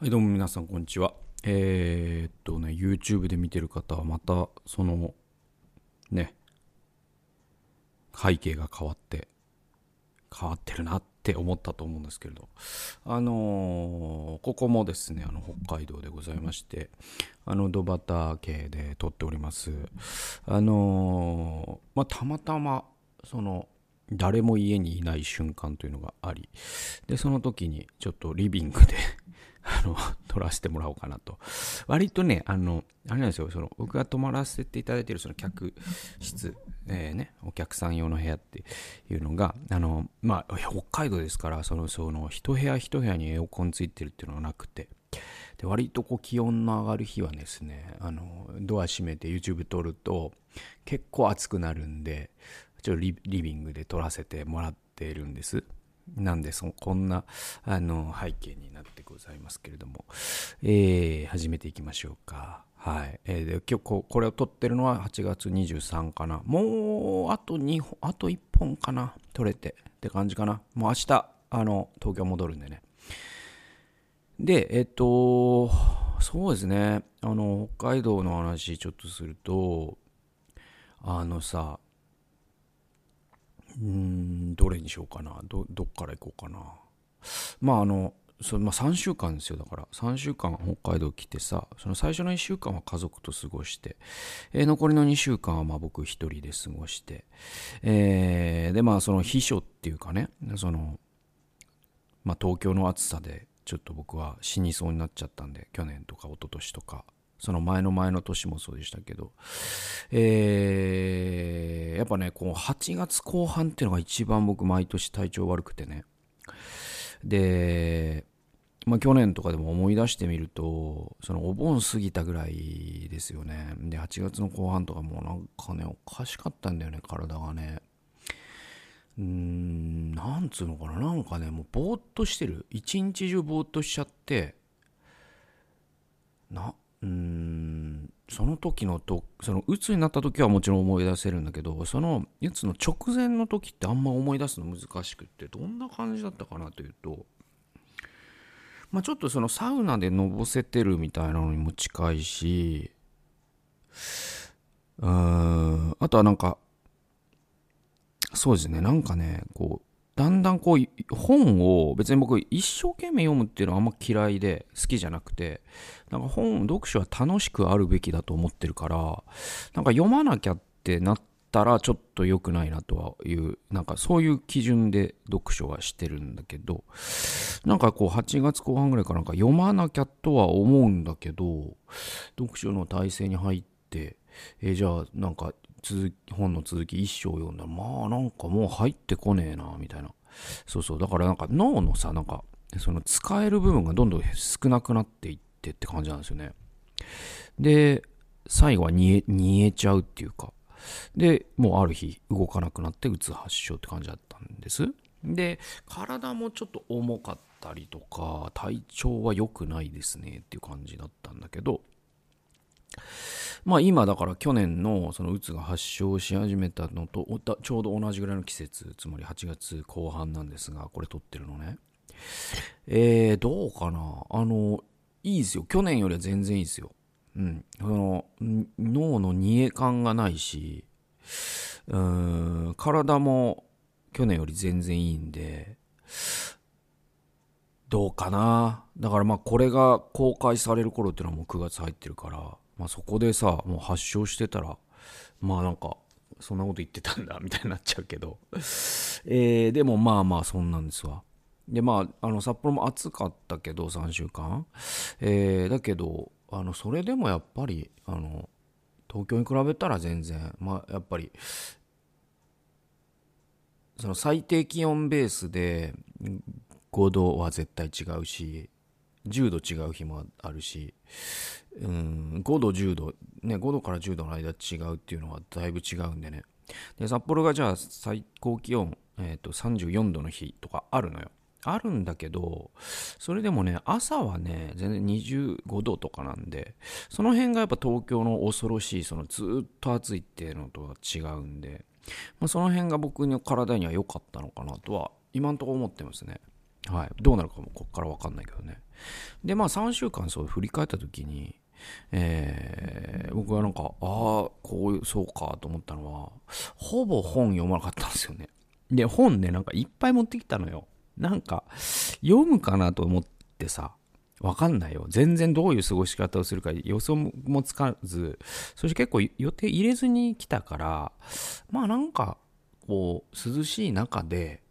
はい、どうも皆さん、こんにちは。えー、っとね、YouTube で見てる方はまた、その、ね、背景が変わって、変わってるなって思ったと思うんですけれど、あのーここもですね、あの、北海道でございまして、あの、土畑で撮っております。あのーまあ、たまたま、その、誰も家にいない瞬間というのがあり、で、その時にちょっとリビングであの、撮らせてもらおうかなと。割とね、あの、あれなんですよ、その、僕が泊まらせていただいているその客室、えーね、お客さん用の部屋っていうのが、あの、まあ、北海道ですから、その、その、一部屋一部屋にエアコンついてるっていうのがなくて、で割とこう気温の上がる日はですねあのドア閉めて YouTube 撮ると結構暑くなるんでちょっとリビングで撮らせてもらっているんですなんでそこんなあの背景になってございますけれども、えー始めていきましょうか。はい、えーで今日ここれを撮ってるのは8月23かな。もうあと2本あと1本かな。撮れてって感じかな。もう明日あの東京戻るんでね。で、えっと、そうですね、あの、北海道の話ちょっとすると、あのさ、うーん、どれにしようかな。ど、どっから行こうかな。まあ、あの、そまあ、3週間ですよ。だから、3週間北海道来てさ、その最初の1週間は家族と過ごして、えー残りの2週間はまあ僕一人で過ごして、えーで、まあ、その秘書っていうかね、その、まあ、東京の暑さでちょっと僕は死にそうになっちゃったんで去年とか一昨年とかその前の前の年もそうでしたけど、えーやっぱねこう8月後半っていうのが一番僕毎年体調悪くてね。で、まあ、去年とかでも思い出してみるとそのお盆過ぎたぐらいですよね。で8月の後半とかもなんかねおかしかったんだよね体がね。うーん、なんつうのかな、なんかね、もうぼーっとしてる。一日中ぼーっとしちゃって、な、うーん、その時のと、その、鬱になった時はもちろん思い出せるんだけど、その、鬱の直前の時ってあんま思い出すの難しくって、どんな感じだったかなというと、まあちょっとそのサウナでのぼせてるみたいなのにも近いし、うーん、あとはなんか、そうですね、なんかね、こう、だんだんこう、本を別に僕一生懸命読むっていうのはあんま嫌いで好きじゃなくて、なんか本、読書は楽しくあるべきだと思ってるから、なんか読まなきゃってなったらちょっと良くないなとはいう、なんかそういう基準で読書はしてるんだけど、なんかこう8月後半ぐらいからなんか読まなきゃとは思うんだけど、読書の体制に入って、えじゃあなんか続き本の続き一章読んだらまあなんかもう入ってこねえなみたいな。そうそう。だからなんか脳のさなんかその使える部分がどんどん少なくなっていってって感じなんですよね。で最後は煮えちゃうっていうか。でもうある日動かなくなってうつ発症って感じだったんです。で体もちょっと重かったりとか体調は良くないですねっていう感じだったんだけどまあ今だから去年のそのうつが発症し始めたのとちょうど同じぐらいの季節つまり8月後半なんですがこれ撮ってるのね。えー、どうかな？あのいいですよ。去年よりは全然いいですよ。うん。その脳の煮え感がないしうーん体も去年より全然いいんでどうかな？だからまあこれが公開される頃っていうのはもう9月入ってるから、まあ、そこでさもう発症してたらまあなんかそんなこと言ってたんだみたいになっちゃうけど、えーでもまあまあそんなんですわ。でまああの札幌も暑かったけど3週間、えーだけどあのそれでもやっぱりあの東京に比べたら全然まあやっぱりその最低気温ベースで5度は絶対違うし10度違う日もあるしうん5度10度ね5度から10度の間違うっていうのはだいぶ違うんでねで札幌がじゃあ最高気温、えー、と34度の日とかあるのよあるんだけどそれでもね朝はね全然25度とかなんでその辺がやっぱ東京の恐ろしいそのずっと暑いっていうのとは違うんで、まあ、その辺が僕の体には良かったのかなとは今んところ思ってますねはい。どうなるかもこっからわかんないけどね。で、まあ3週間そう振り返った時に、えー、僕はなんか、ああ、こういう、そうかと思ったのは、ほぼ本読まなかったんですよね。で、本ね、なんかいっぱい持ってきたのよ。なんか、読むかなと思ってさ、わかんないよ。全然どういう過ごし方をするか予想もつかず、そして結構予定入れずに来たから、まあなんか、こう、涼しい中で、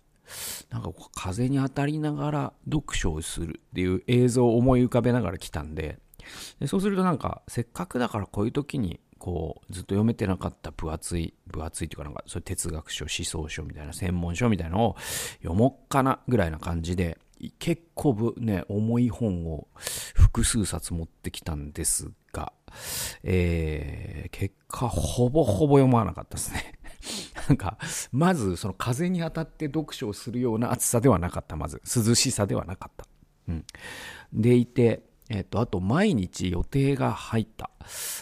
なんか風に当たりながら読書をするっていう映像を思い浮かべながら来たんで、でそうするとなんか、せっかくだからこういう時に、こう、ずっと読めてなかった分厚い、分厚いっていうかなんか、そういう哲学書、思想書みたいな、専門書みたいなのを読もっかな、ぐらいな感じで、結構ね、重い本を複数冊持ってきたんですが、えー、結果、ほぼほぼ読まなかったですね。なんか、まず、その風に当たって読書をするような暑さではなかった、まず。涼しさではなかった。うん。でいて、えっと、あと毎日予定が入った。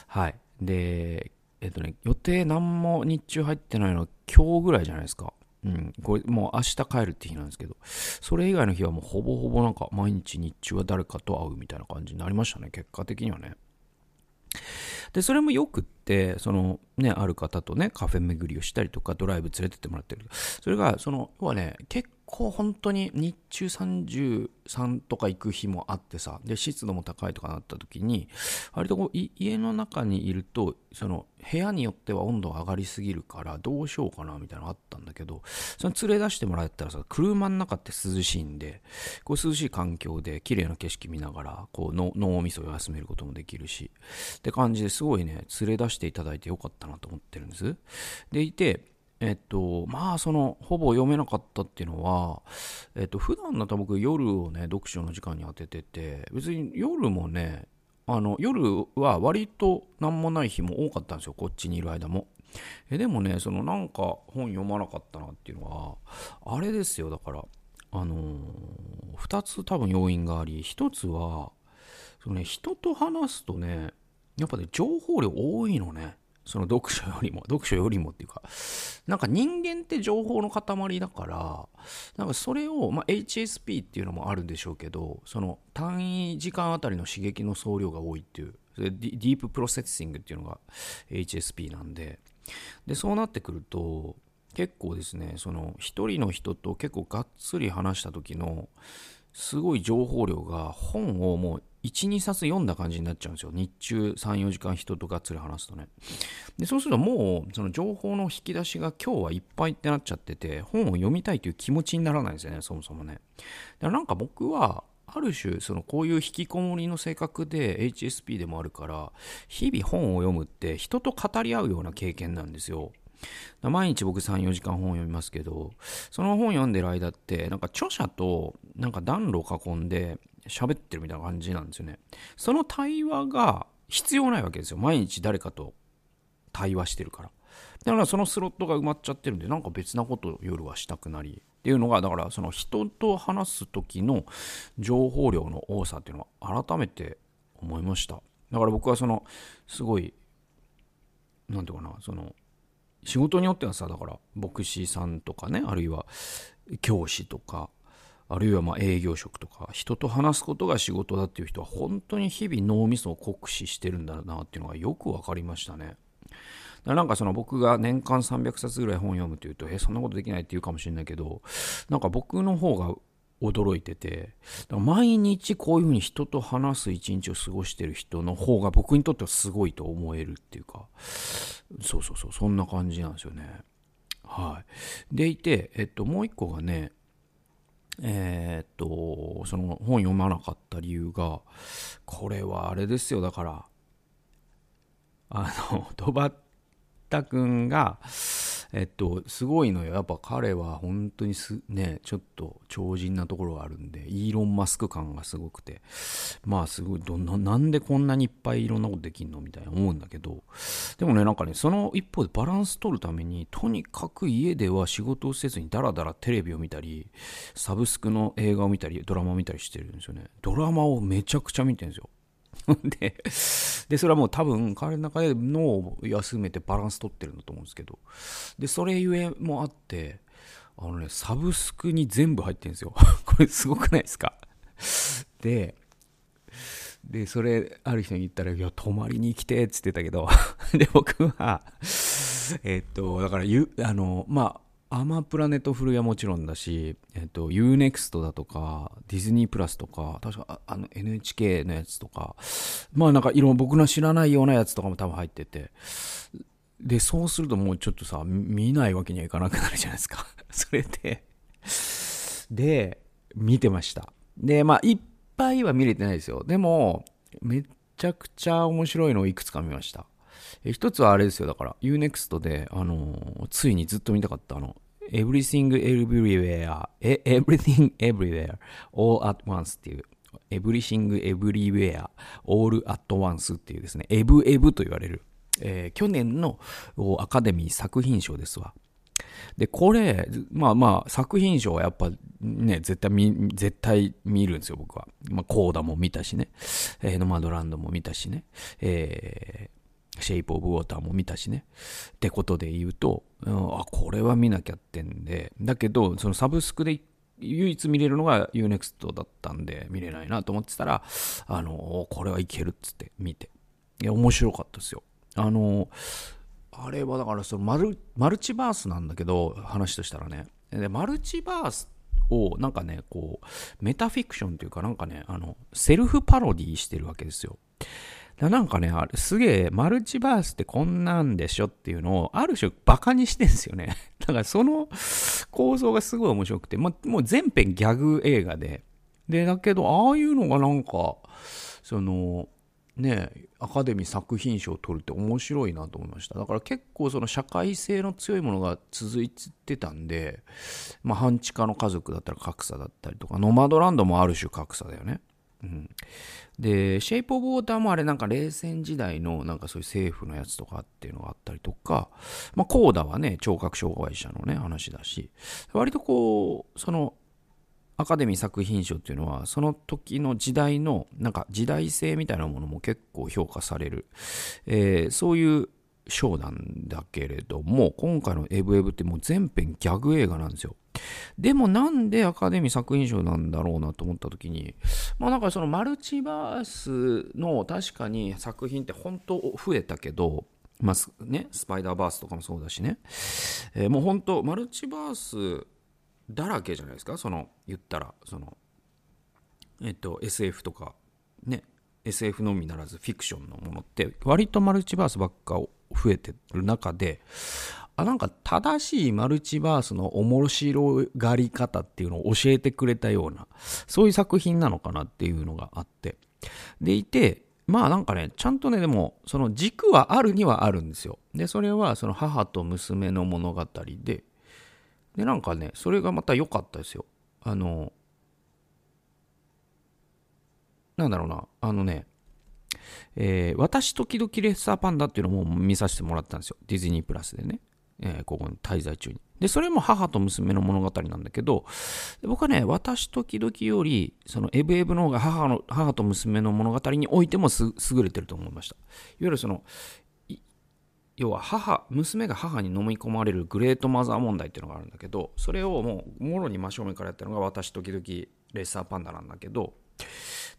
はい。で、えっとね、予定何も日中入ってないのは今日ぐらいじゃないですか。うん。これもう明日帰るって日なんですけど、それ以外の日はもうほぼほぼなんか毎日日中は誰かと会うみたいな感じになりましたね。結果的にはね。で、それもよくって、そのね、ある方とね、カフェ巡りをしたりとか、ドライブ連れてってもらってる。それが、その、要はね、結構本当に日中33とか行く日もあってさ、で、湿度も高いとかなった時に、割とこう、家の中にいると、その、部屋によっては温度が上がりすぎるから、どうしようかな、みたいなのがあったんだけど、その連れ出してもらえたらさ、車の中って涼しいんで、こう涼しい環境で綺麗な景色見ながら、こう脳みそを休めることもできるし、って感じですごいね、連れ出していただいてよかったなと思ってるんです。でいて、えっと、まあ、その、ほぼ読めなかったっていうのは、えっと、普段だと僕夜をね、読書の時間に当ててて、別に夜もね、あの、夜は割と何もない日も多かったんですよ、こっちにいる間も。えでもね、そのなんか本読まなかったなっていうのは、あれですよ、だから、あのー、2つ多分要因があり、1つは、そのね、人と話すとね、やっぱね、情報量多いのね。その読書よりも、読書よりもっていうか、なんか人間って情報の塊だから、なんかそれを、まあ、HSP っていうのもあるんでしょうけど、その単位時間あたりの刺激の総量が多いっていう、ディーププロセッシングっていうのが HSP なんで、で、そうなってくると、結構ですね、その一人の人と結構がっつり話した時の、すごい情報量が本をもう1、2冊読んだ感じになっちゃうんですよ。日中3、4時間人とがっつり話すとね。で、そうするともう、その情報の引き出しが今日はいっぱいってなっちゃってて、本を読みたいという気持ちにならないんですよね、そもそもね。だからなんか僕は、ある種、そのこういう引きこもりの性格で HSP でもあるから、日々本を読むって人と語り合うような経験なんですよ。毎日僕3、4時間本を読みますけど、その本読んでる間って、なんか著者となんか暖炉を囲んで喋ってるみたいな感じなんですよね。その対話が必要ないわけですよ。毎日誰かと対話してるから。だからそのスロットが埋まっちゃってるんで、なんか別なことを夜はしたくなり。っていうのが、だからその人と話す時の情報量の多さっていうのは改めて思いました。だから僕はその、すごい、なんていうかな、その、仕事によってはさ、だから牧師さんとかね、あるいは教師とか、あるいはま営業職とか人と話すことが仕事だっていう人は本当に日々脳みそを酷使してるんだなっていうのがよく分かりましたね。なんかその僕が年間300冊ぐらい本読むというと、え、そんなことできないって言うかもしれないけど、なんか僕の方が驚いてて、毎日こういうふうに人と話す一日を過ごしてる人の方が僕にとってはすごいと思えるっていうか、そうそうそう、そんな感じなんですよね。はい。でいて、えっと、もう一個がね、えー、っと、その本読まなかった理由が、これはあれですよ、だから、あの、ドバッタ君が、えっと、すごいのよ。やっぱ彼は本当にす、ね、ちょっと超人なところがあるんで、イーロン・マスク感がすごくて、まあすごい、どんな、なんでこんなにいっぱいいろんなことできんのみたいな思うんだけど、でもね、なんかね、その一方でバランス取るために、とにかく家では仕事をせずにダラダラテレビを見たり、サブスクの映画を見たり、ドラマを見たりしてるんですよね。ドラマをめちゃくちゃ見てるんですよ。で、で、それはもう多分彼の中で脳を休めてバランス取ってるんだと思うんですけど、で、それゆえもあって、あのね、サブスクに全部入ってるんですよ。これすごくないですか？で、で、それ、ある人に言ったら、いや、泊まりに来て、っつってたけど、で、僕は、えっと、だから、ゆ、あの、まあ、アマプラネットフルはもちろんだし、えっと、UNEXT だとか、ディズニープラスとか、確か、あの、NHK のやつとか、まあなんか、いろんな僕の知らないようなやつとかも多分入ってて、で、そうするともうちょっとさ、見ないわけにはいかなくなるじゃないですか。それで、で、見てました。で、まあ、いっぱいは見れてないですよ。でも、めちゃくちゃ面白いのをいくつか見ました。え一つはあれですよ、だから、UNEXT で、あのー、ついにずっと見たかった、あの、Everything Everywhere, Everything Everywhere, All at Once っていう、Everything Everywhere, All at Once っていうですね、エブエブと言われる、えー、去年のアカデミー作品賞ですわ。で、これ、まあまあ、作品賞はやっぱね、絶対見、絶対見るんですよ、僕は。まあ、コーダも見たしね。えー、ノマドランドも見たしね。えー、シェイプオブウォーターも見たしね。ってことで言うと、うん、あ、これは見なきゃってんで、だけど、そのサブスクで唯一見れるのが UNEXT だったんで、見れないなと思ってたら、あの、これはいけるっつって見て。いや、面白かったですよ。あの、あれはだからそのマルマルチバースなんだけど、話としたらね。で、マルチバースをなんかね、こう、メタフィクションというかなんかね、あの、セルフパロディしてるわけですよ。なんかね、あれ、すげえ、マルチバースってこんなんでしょっていうのを、ある種バカにしてんですよね。だからその構造がすごい面白くて、ま、もう全編ギャグ映画で。で、だけど、ああいうのがなんか、その、ねアカデミー作品賞を取るって面白いなと思いましただから結構その社会性の強いものが続いてたんで、まあ、半地下の家族だったら格差だったりとかノマドランドもある種格差だよね、うん、でシェイプ・オブ・ウォーターもあれなんか冷戦時代のなんかそういう政府のやつとかっていうのがあったりとか、まあ、コーダはね聴覚障害者のね話だし割とこうそのアカデミー作品賞っていうのはその時の時代のなんか時代性みたいなものも結構評価される、えー、そういう賞なんだけれども今回のエブエブってもう全編ギャグ映画なんですよ。でもなんでアカデミー作品賞なんだろうなと思った時にまあなんかそのマルチバースの確かに作品って本当増えたけどまあね、スパイダーバースとかもそうだしね、え、もう本当マルチバースだらけじゃないですか？その言ったらそのえっと SF とかね SF のみならずフィクションのものって割とマルチバースばっか増えてる中であなんか正しいマルチバースの面白がり方っていうのを教えてくれたようなそういう作品なのかなっていうのがあってでいてまあなんかねちゃんとねでもその軸はあるにはあるんですよでそれはその母と娘の物語でで、なんかね、それがまた良かったですよ。あの、なんだろうな、あのね、えー、私時々レッサーパンダっていうのも見させてもらったんですよ。ディズニープラスでね。えー、ここに滞在中に。で、それも母と娘の物語なんだけど、僕はね、私時々より、そのエブエブの方が母の、母と娘の物語においても優れてると思いました。いわゆるその、要は母娘が母に飲み込まれるグレートマザー問題っていうのがあるんだけどそれをもうもろに真正面からやったのが私時々レッサーパンダなんだけど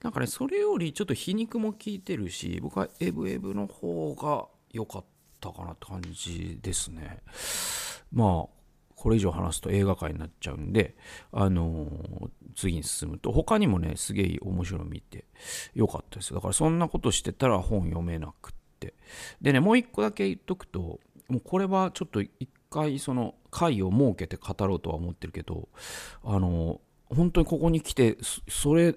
なんかねそれよりちょっと皮肉も効いてるし僕はエブエブの方が良かったたかなって感じですね。まあこれ以上話すと映画界になっちゃうんで、あのー、次に進むと、他にもね、すげえ面白い見てよかったです。だからそんなことしてたら本読めなくって。でねもう一個だけ言っとくともうこれはちょっと一回その回を設けて語ろうとは思ってるけどあの本当にここに来てそれ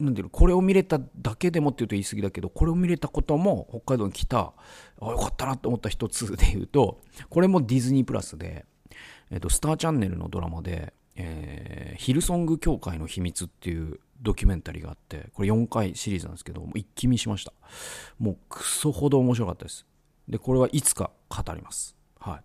なんていうのこれを見れただけでもっていうと言い過ぎだけどこれを見れたことも北海道に来たあよかったなって思った一つで言うとこれもディズニープラスで、えっと、スターチャンネルのドラマで、えー、ヒルソング協会の秘密っていうドキュメンタリーがあって、これ4回シリーズなんですけど、もう一気見しました。もうクソほど面白かったです。で、これはいつか語ります。はい。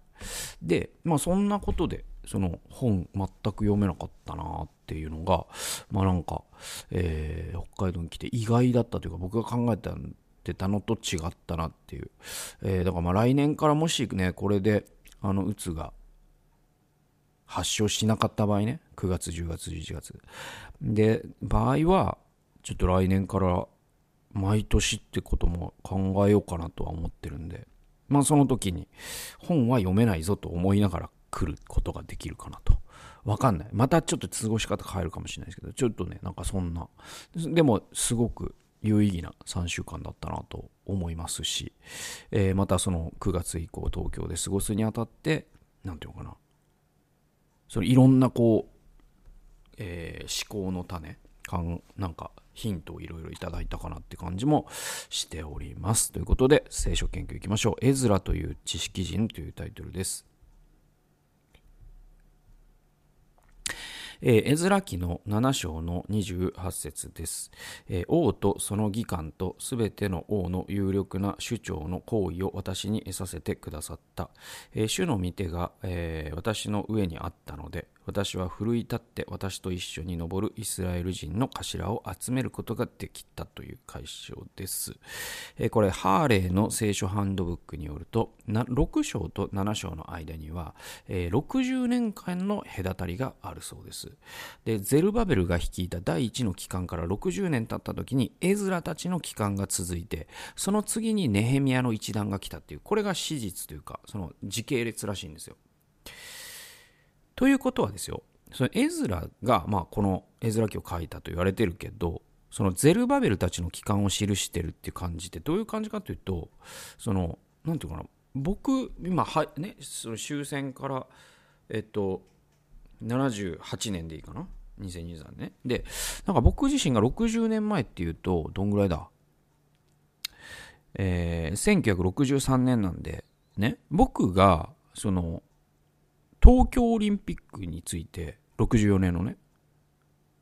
で、まあそんなことで、その本全く読めなかったなっていうのが、まあなんか、えー、北海道に来て意外だったというか、僕が考えてたのと違ったなっていう。えー、だからまあ来年からもしね、これで、あの、うつが発症しなかった場合ね9月10月11月で場合はちょっと来年から毎年ってことも考えようかなとは思ってるんでまあその時に本は読めないぞと思いながら来ることができるかなと。わかんない。またちょっと過ごし方変えるかもしれないですけど、ちょっとね、なんかそんな。でも、すごく有意義な3週間だったなと思いますし、えー、またその9月以降東京で過ごすにあたって、なんていうのかな。それいろんなこう、えー、思考の種、かんなんかヒントをいろいろいただいたかなって感じもしております。ということで、聖書研究いきましょう。エズラという知識人というタイトルです。えー、エズラ記の7章の28節です、えー、王とその議官とすべての王の有力な首長の行為を私に得させてくださった。えー、主の御手が、え私の上にあったので、私は奮い立って私と一緒に登るイスラエル人の頭を集めることができたという解消です。えこれ、ハーレーの聖書ハンドブックによると、6章と7章の間には、え60年間の隔たりがあるそうです。で、ゼルバベルが率いた第1の期間から60年経った時に、エズラたちの期間が続いて、その次にネヘミヤの一団が来たっていう、これが史実というか、その時系列らしいんですよ。ということはですよ、そのエズラが、まあ、このエズラ記を書いたと言われてるけど、そのゼルバベルたちの帰還を記してるっていう感じってどういう感じかというと、その、なんていうかな、僕、今、はね、その終戦から、えっと、78年でいいかな ?2023 年。で、なんか僕自身が60年前っていうと、どんぐらいだ？えー、1963年なんで、ね、僕が、その、東京オリンピックについて、64年のね、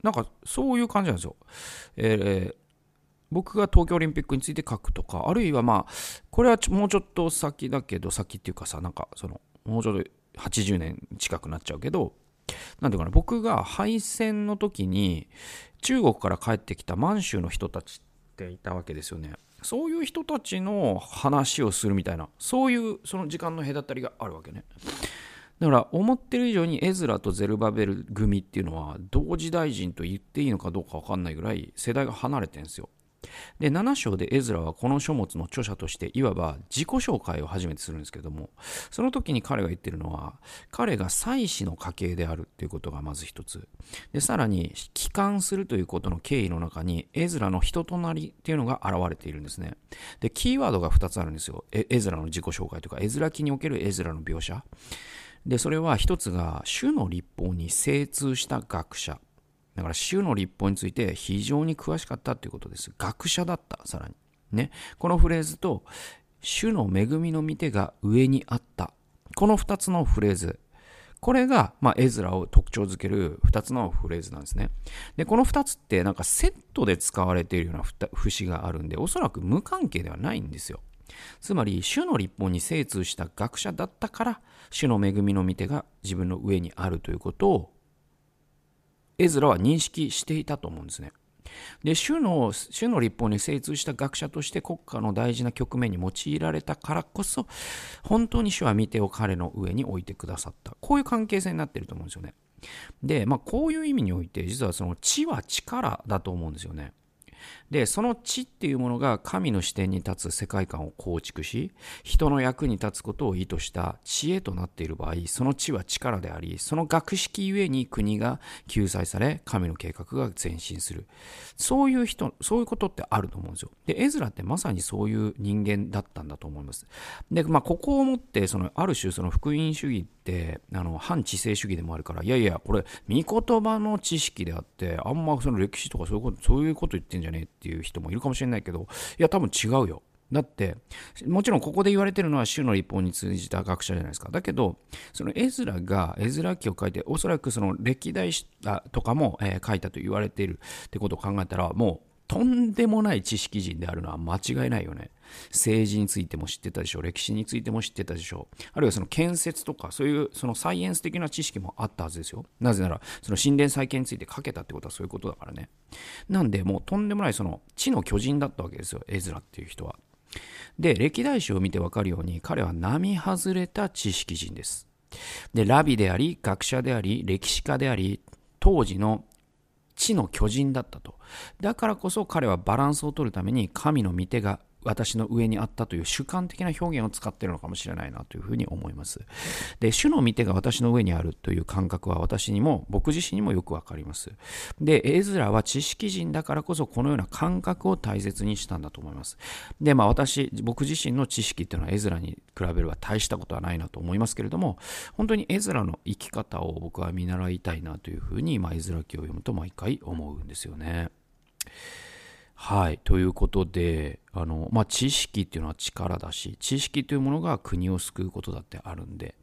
なんかそういう感じなんですよ。えー、僕が東京オリンピックについて書くとか、あるいはまあ、これはもうちょっと先だけど、先っていうかさ、なんかその、もうちょっと80年近くなっちゃうけど、なんていうかな、僕が敗戦の時に中国から帰ってきた満州の人たちっていたわけですよね。そういう人たちの話をするみたいな、そういうその時間の隔たりがあるわけね。だから思ってる以上にエズラとゼルバベル組っていうのは同時代人と言っていいのかどうか分かんないぐらい世代が離れてるんですよ。で7章でエズラはこの書物の著者としていわば自己紹介を初めてするんですけどもその時に彼が言ってるのは彼が祭司の家系であるということがまず一つ。でさらに帰還するということの経緯の中にエズラの人となりっていうのが現れているんですね。でキーワードが2つあるんですよ。エズラの自己紹介とかエズラ記におけるエズラの描写。で、それは一つが、主の立法に精通した学者。だから、主の立法について非常に詳しかったということです。学者だった、さらに。ね。このフレーズと、主の恵みの御手が上にあった。この二つのフレーズ。これが、まあ、エズラを特徴づける二つのフレーズなんですね。で、この二つってなんかセットで使われているような節があるんで、おそらく無関係ではないんですよ。つまり、主の立法に精通した学者だったから、主の恵みの御手が自分の上にあるということを、エズラは認識していたと思うんですね。で主の主の立法に精通した学者として国家の大事な局面に用いられたからこそ本当に主は見てを彼の上に置いてくださった。こういう関係性になってると思うんですよね。で、まあ、こういう意味において実はその知は力だと思うんですよね。で、その知っていうものが神の視点に立つ世界観を構築し、人の役に立つことを意図した知恵となっている場合、その知は力であり、その学識ゆえに国が救済され、神の計画が前進する。そういう人、そういうことってあると思うんですよ。で、エズラってまさにそういう人間だったんだと思います。で、まあ、ここをもって、その、ある種、その福音主義って、あの、反知性主義でもあるから、いやいや、これ、御言葉の知識であって、あんまその歴史とかそういうこと、そういうこと言ってんじゃねえっていう人もいるかもしれないけど、いや、多分違うよ。だって、もちろんここで言われてるのは主の立法に通じた学者じゃないですか。だけど、そのエズラが、エズラ記を書いて、おそらくその歴代とかも、えー、書いたと言われているってことを考えたら、もうとんでもない知識人であるのは間違いないよね。政治についても知ってたでしょう。歴史についても知ってたでしょう。あるいはその建設とか、そういうそのサイエンス的な知識もあったはずですよ。なぜなら、その神殿再建について書けたってことはそういうことだからね。なんで、もうとんでもないその地の巨人だったわけですよ。エズラっていう人は。で、歴代史を見てわかるように、彼は並外れた知識人です。で、ラビであり、学者であり、歴史家であり、当時の地の巨人だったと。だからこそ彼はバランスを取るために神の御手が私の上にあったという主観的な表現を使っているのかもしれないなというふうに思います。で、主の御手が私の上にあるという感覚は私にも、僕自身にもよくわかります。で、エズラは知識人だからこそこのような感覚を大切にしたんだと思います。で、まあ私、僕自身の知識っていうのはエズラに比べれば大したことはないなと思いますけれども、本当にエズラの生き方を僕は見習いたいなというふうに、まあ、エズラ記を読むと毎回思うんですよね。はい。ということで、あの、まあ、知識っていうのは力だし、知識というものが国を救うことだってあるんで、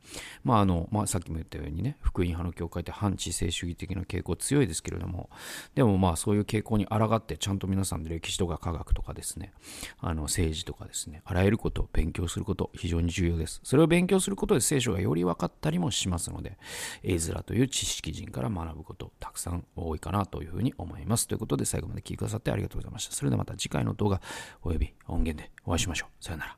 まあ、あの、まあ、さっきも言ったようにね、福音派の教会って反知性主義的な傾向強いですけれども、でもまあ、そういう傾向に抗って、ちゃんと皆さんで歴史とか科学とかですね、あの、政治とかですね、あらゆることを勉強すること、非常に重要です。それを勉強することで聖書がより分かったりもしますので、エズラという知識人から学ぶこと、たくさん多いかなというふうに思います。ということで、最後まで聞いてくださってありがとうございました。それではまた次回の動画、および音源でお会いしましょう。さよなら。